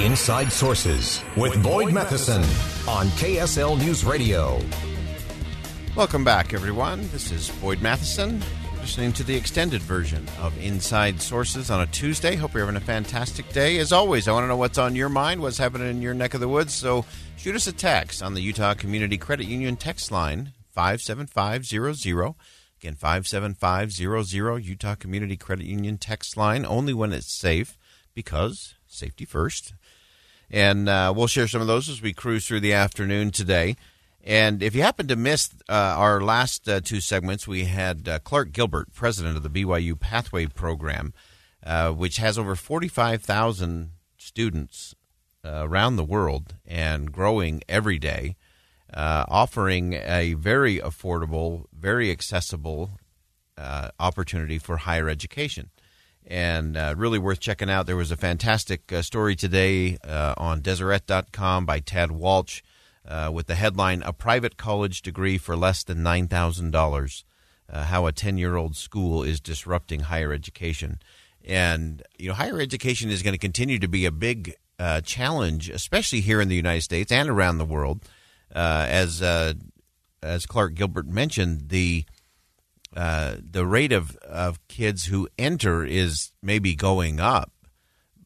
Inside Sources with Boyd Matheson on KSL News Radio. Welcome back, everyone. This is Boyd Matheson, listening to the extended version of Inside Sources on a Tuesday. Hope you're having a fantastic day. As always, I want to know what's on your mind, what's happening in your neck of the woods. So shoot us a text on the Utah Community Credit Union text line 57500. Again, 57500, Utah Community Credit Union text line, only when it's safe because safety first. And uh, we'll share some of those as we cruise through the afternoon today. And if you happen to miss uh, our last uh, two segments, we had uh, Clark Gilbert, president of the BYU Pathway Program, uh, which has over 45,000 students uh, around the world and growing every day, offering a very affordable, very accessible opportunity for higher education and uh, really worth checking out. There was a fantastic uh, story today uh, on Deseret.com by Tad Walch uh, with the headline A Private College Degree for Less Than $9,000 uh, How a 10 year old School is Disrupting Higher Education. And, you know, higher education is going to continue to be a big uh, challenge, especially here in the United States and around the world. as, as Clark Gilbert mentioned, the uh, the rate of, of kids who enter is maybe going up,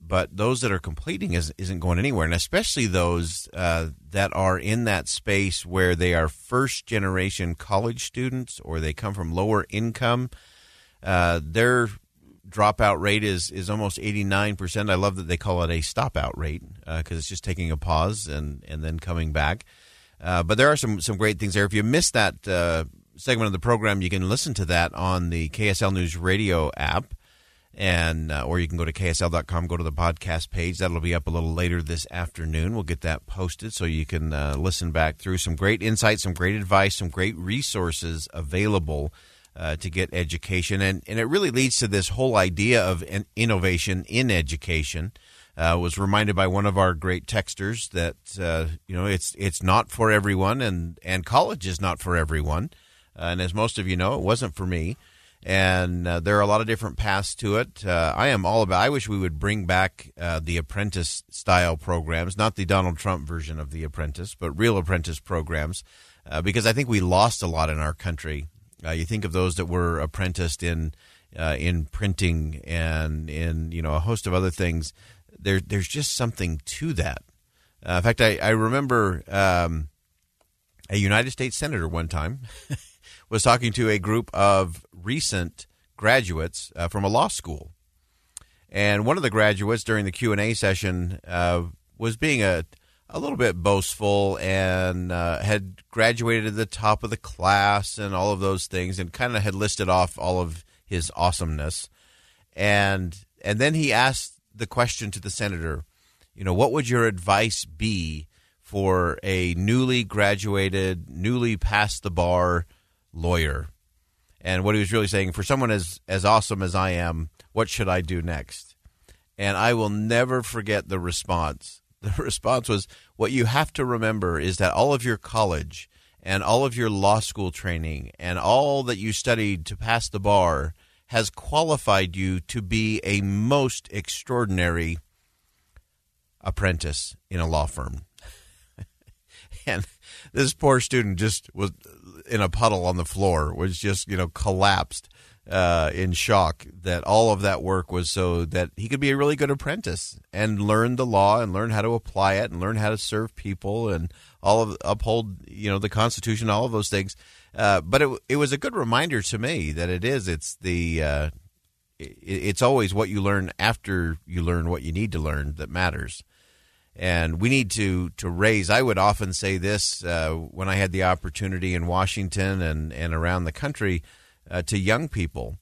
but those that are completing is, isn't going anywhere. And especially those uh, that are in that space where they are first generation college students or they come from lower income, uh, their dropout rate is, is almost 89%. I love that they call it a stop out rate because uh, it's just taking a pause and, and then coming back. Uh, but there are some, some great things there. If you missed that segment of the program, you can listen to that on the KSL News Radio app, and uh, or you can go to ksl.com, go to the podcast page. That'll be up a little later this afternoon. We'll get that posted so you can uh, listen back through some great insights, some great advice, some great resources available. Uh, to get education, and, and it really leads to this whole idea of innovation in education. Uh, was reminded by one of our great texters that uh, you know it's it's not for everyone, and and college is not for everyone. Uh, and as most of you know, it wasn't for me. And uh, there are a lot of different paths to it. Uh, I am all about. I wish we would bring back uh, the apprentice style programs, not the Donald Trump version of the apprentice, but real apprentice programs, uh, because I think we lost a lot in our country. Uh, you think of those that were apprenticed in in printing and in you know a host of other things. There, there's just something to that. in fact, I, I remember um, a United States senator one time. was talking to a group of recent graduates uh, from a law school, and one of the graduates during the Q and A session uh, was being a a little bit boastful and uh, had graduated at the top of the class and all of those things, and kind of had listed off all of his awesomeness, and and then he asked the question to the senator, you know, what would your advice be for a newly graduated, newly passed the bar lawyer. And what he was really saying, for someone as, as awesome as I am, what should I do next? And I will never forget the response. The response was, What you have to remember is that all of your college and all of your law school training and all that you studied to pass the bar has qualified you to be a most extraordinary apprentice in a law firm. and this poor student just was in a puddle on the floor, was just you know collapsed uh, in shock that all of that work was so that he could be a really good apprentice and learn the law and learn how to apply it and learn how to serve people and all of uphold you know the Constitution, all of those things. Uh, but it it was a good reminder to me that it is it's the uh, it, it's always what you learn after you learn what you need to learn that matters and we need to to raise. I would often say this uh, when I had the opportunity in Washington and and around the country uh, to young people.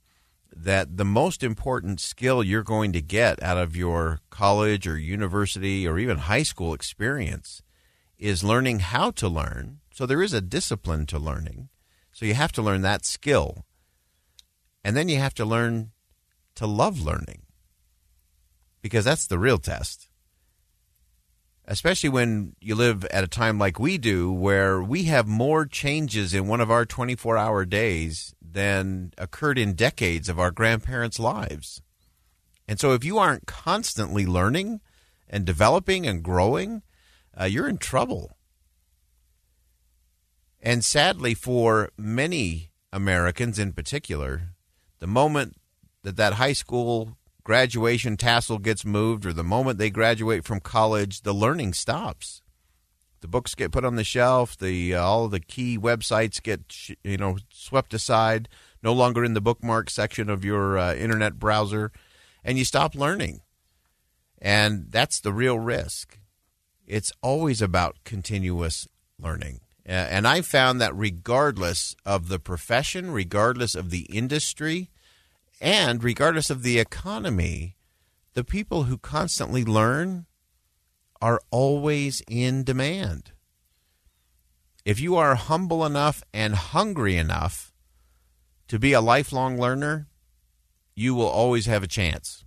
that the most important skill you're going to get out of your college or university or even high school experience is learning how to learn. So there is a discipline to learning. So you have to learn that skill. And then you have to learn to love learning because that's the real test. Especially when you live at a time like we do, where we have more changes in one of our 24 hour days than occurred in decades of our grandparents' lives. And so, if you aren't constantly learning and developing and growing, uh, you're in trouble. And sadly, for many Americans in particular, the moment that that high school graduation tassel gets moved or the moment they graduate from college, the learning stops. The books get put on the shelf. The uh, all the key websites get you know swept aside, no longer in the bookmark section of your uh, internet browser, and you stop learning. And that's the real risk. It's always about continuous learning. And I found that regardless of the profession, regardless of the industry, and regardless of the economy, the people who constantly learn are always in demand. If you are humble enough and hungry enough to be a lifelong learner, you will always have a chance.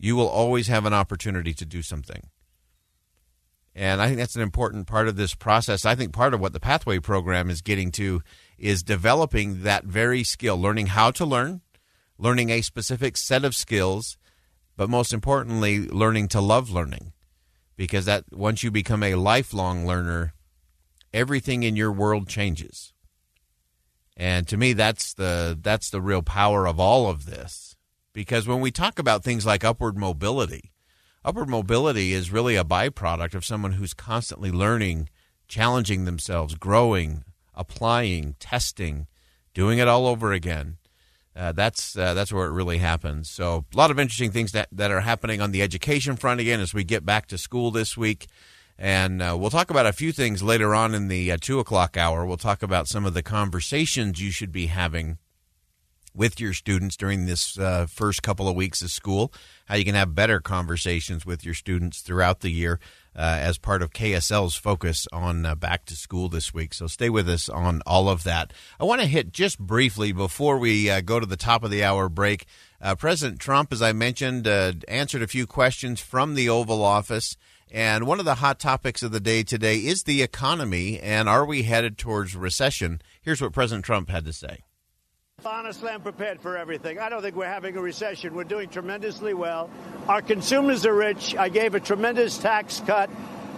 You will always have an opportunity to do something. And I think that's an important part of this process. I think part of what the Pathway program is getting to is developing that very skill, learning how to learn, learning a specific set of skills, but most importantly, learning to love learning. Because that once you become a lifelong learner, everything in your world changes. And to me that's the that's the real power of all of this. Because when we talk about things like upward mobility, upward mobility is really a byproduct of someone who's constantly learning, challenging themselves, growing, applying, testing, doing it all over again uh, that's uh, that's where it really happens. So a lot of interesting things that, that are happening on the education front again as we get back to school this week. And uh, we'll talk about a few things later on in the uh, two o'clock hour. We'll talk about some of the conversations you should be having with your students during this uh, first couple of weeks of school, how you can have better conversations with your students throughout the year as part of KSL's focus on uh, back to school this week. So stay with us on all of that. I want to hit just briefly before we uh, go to the top of the hour break. Uh, President Trump, as I mentioned, uh, answered a few questions from the Oval Office. And one of the hot topics of the day today is the economy and are we headed towards recession? Here's what President Trump had to say. Honestly, I'm prepared for everything. I don't think we're having a recession. We're doing tremendously well. Our consumers are rich. I gave a tremendous tax cut,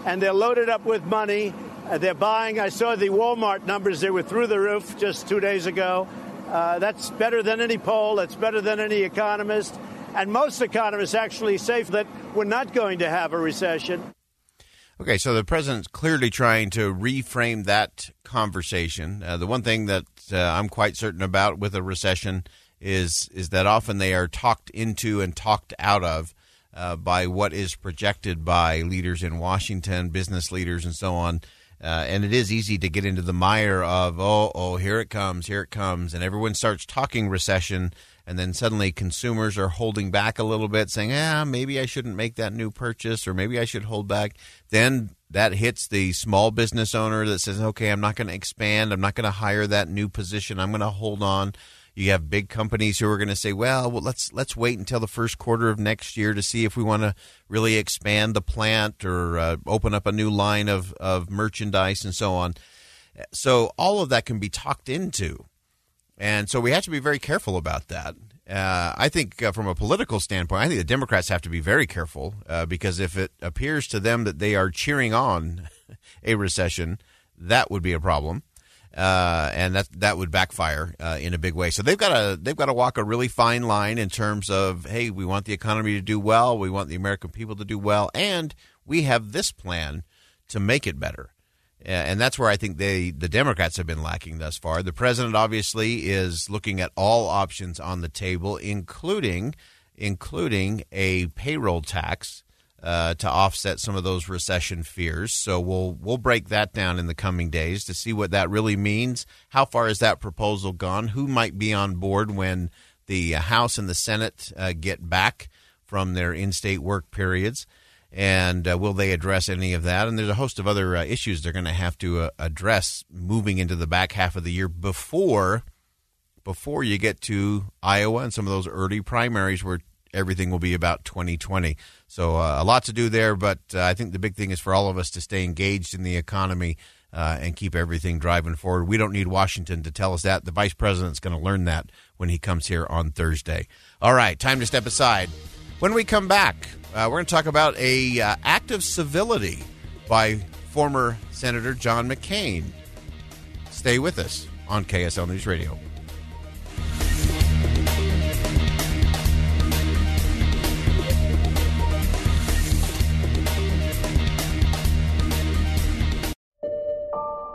and they're loaded up with money. Uh, they're buying. I saw the Walmart numbers. They were through the roof just two days ago. Uh, that's better than any poll. That's better than any economist. And most economists actually say that we're not going to have a recession. Okay, so the president's clearly trying to reframe that conversation. Uh, the one thing that uh, I'm quite certain about with a recession is is that often they are talked into and talked out of uh, by what is projected by leaders in Washington, business leaders, and so on. Uh, and it is easy to get into the mire of oh oh here it comes here it comes and everyone starts talking recession and then suddenly consumers are holding back a little bit, saying, "Ah, maybe I shouldn't make that new purchase, or maybe I should hold back." Then that hits the small business owner that says, "Okay, I'm not going to expand. I'm not going to hire that new position. I'm going to hold on." You have big companies who are going to say, "Well, well, let's let's wait until the first quarter of next year to see if we want to really expand the plant or uh, open up a new line of of merchandise and so on." So all of that can be talked into and so we have to be very careful about that. Uh, I think uh, from a political standpoint, I think the Democrats have to be very careful uh, because if it appears to them that they are cheering on a recession, that would be a problem. Uh, and that that would backfire uh, in a big way. So they've got to they've got to walk a really fine line in terms of hey, we want the economy to do well, we want the American people to do well, and we have this plan to make it better and that's where I think they the Democrats have been lacking thus far. The president obviously is looking at all options on the table, including including a payroll tax uh, to offset some of those recession fears. So we'll we'll break that down in the coming days to see what that really means. How far is that proposal gone? Who might be on board when the House and the Senate uh, get back from their in state work periods. And uh, will they address any of that? And there's a host of other uh, issues they're going to have to uh, address moving into the back half of the year before before you get to Iowa and some of those early primaries where everything will be about 2020. So uh, a lot to do there, but uh, I think the big thing is for all of us to stay engaged in the economy uh, and keep everything driving forward. We don't need Washington to tell us that. The vice president's going to learn that when he comes here on Thursday. All right, time to step aside. When we come back, uh, we're going to talk about a uh, act of civility by former Senator John McCain. Stay with us on KSL News Radio.